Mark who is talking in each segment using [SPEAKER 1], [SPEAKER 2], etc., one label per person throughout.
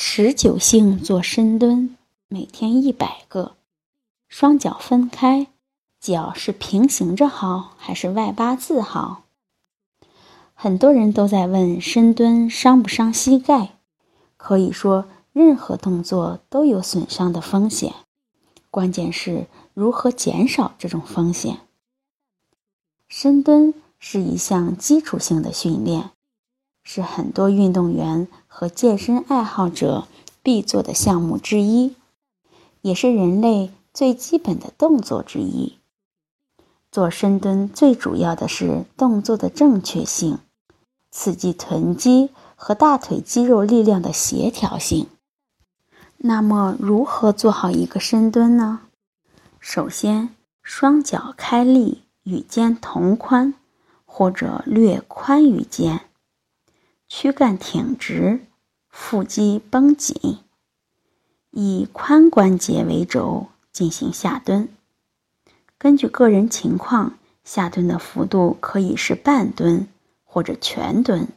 [SPEAKER 1] 持久性做深蹲，每天一百个，双脚分开，脚是平行着好还是外八字好？很多人都在问深蹲伤不伤膝盖？可以说，任何动作都有损伤的风险，关键是如何减少这种风险。深蹲是一项基础性的训练。是很多运动员和健身爱好者必做的项目之一，也是人类最基本的动作之一。做深蹲最主要的是动作的正确性，刺激臀肌和大腿肌肉力量的协调性。那么，如何做好一个深蹲呢？首先，双脚开立，与肩同宽，或者略宽于肩。躯干挺直，腹肌绷紧，以髋关节为轴进行下蹲。根据个人情况，下蹲的幅度可以是半蹲或者全蹲。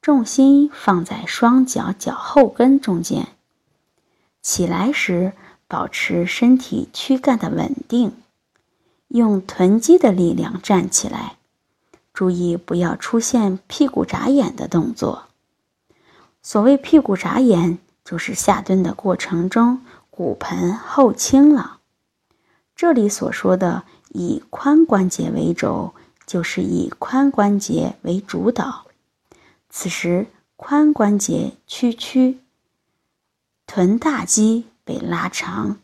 [SPEAKER 1] 重心放在双脚脚后跟中间。起来时保持身体躯干的稳定，用臀肌的力量站起来。注意不要出现屁股眨眼的动作。所谓屁股眨眼，就是下蹲的过程中骨盆后倾了。这里所说的以髋关节为轴，就是以髋关节为主导。此时髋关节屈曲，臀大肌被拉长，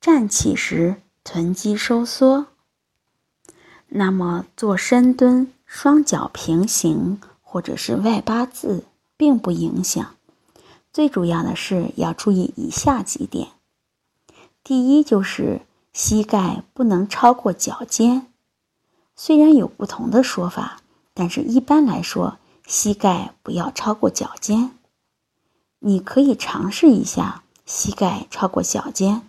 [SPEAKER 1] 站起时臀肌收缩。那么做深蹲，双脚平行或者是外八字，并不影响。最主要的是要注意以下几点：第一，就是膝盖不能超过脚尖。虽然有不同的说法，但是一般来说，膝盖不要超过脚尖。你可以尝试一下，膝盖超过脚尖，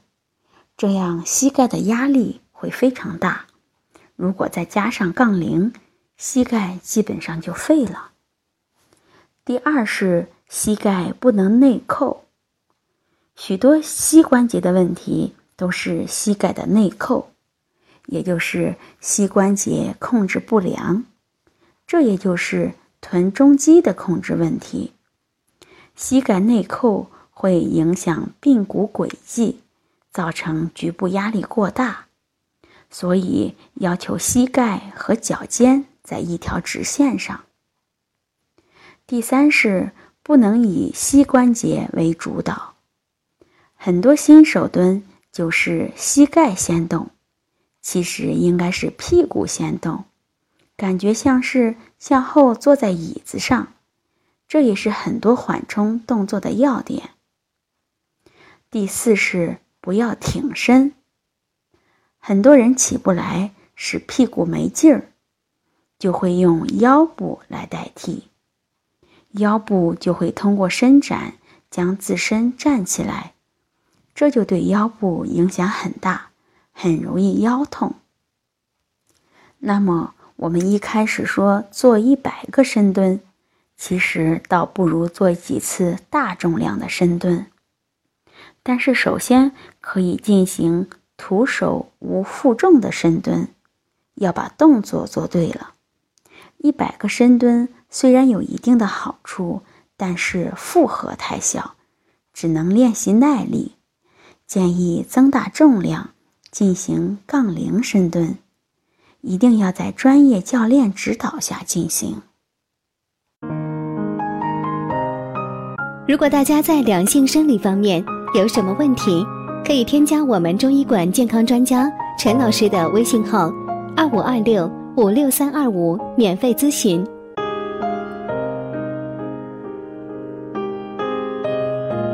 [SPEAKER 1] 这样膝盖的压力会非常大。如果再加上杠铃，膝盖基本上就废了。第二是膝盖不能内扣，许多膝关节的问题都是膝盖的内扣，也就是膝关节控制不良，这也就是臀中肌的控制问题。膝盖内扣会影响髌骨轨迹，造成局部压力过大。所以要求膝盖和脚尖在一条直线上。第三是不能以膝关节为主导，很多新手蹲就是膝盖先动，其实应该是屁股先动，感觉像是向后坐在椅子上，这也是很多缓冲动作的要点。第四是不要挺身。很多人起不来，使屁股没劲儿，就会用腰部来代替。腰部就会通过伸展将自身站起来，这就对腰部影响很大，很容易腰痛。那么我们一开始说做一百个深蹲，其实倒不如做几次大重量的深蹲。但是首先可以进行。徒手无负重的深蹲，要把动作做对了。一百个深蹲虽然有一定的好处，但是负荷太小，只能练习耐力。建议增大重量，进行杠铃深蹲，一定要在专业教练指导下进行。
[SPEAKER 2] 如果大家在两性生理方面有什么问题，可以添加我们中医馆健康专家陈老师的微信号：二五二六五六三二五，免费咨询。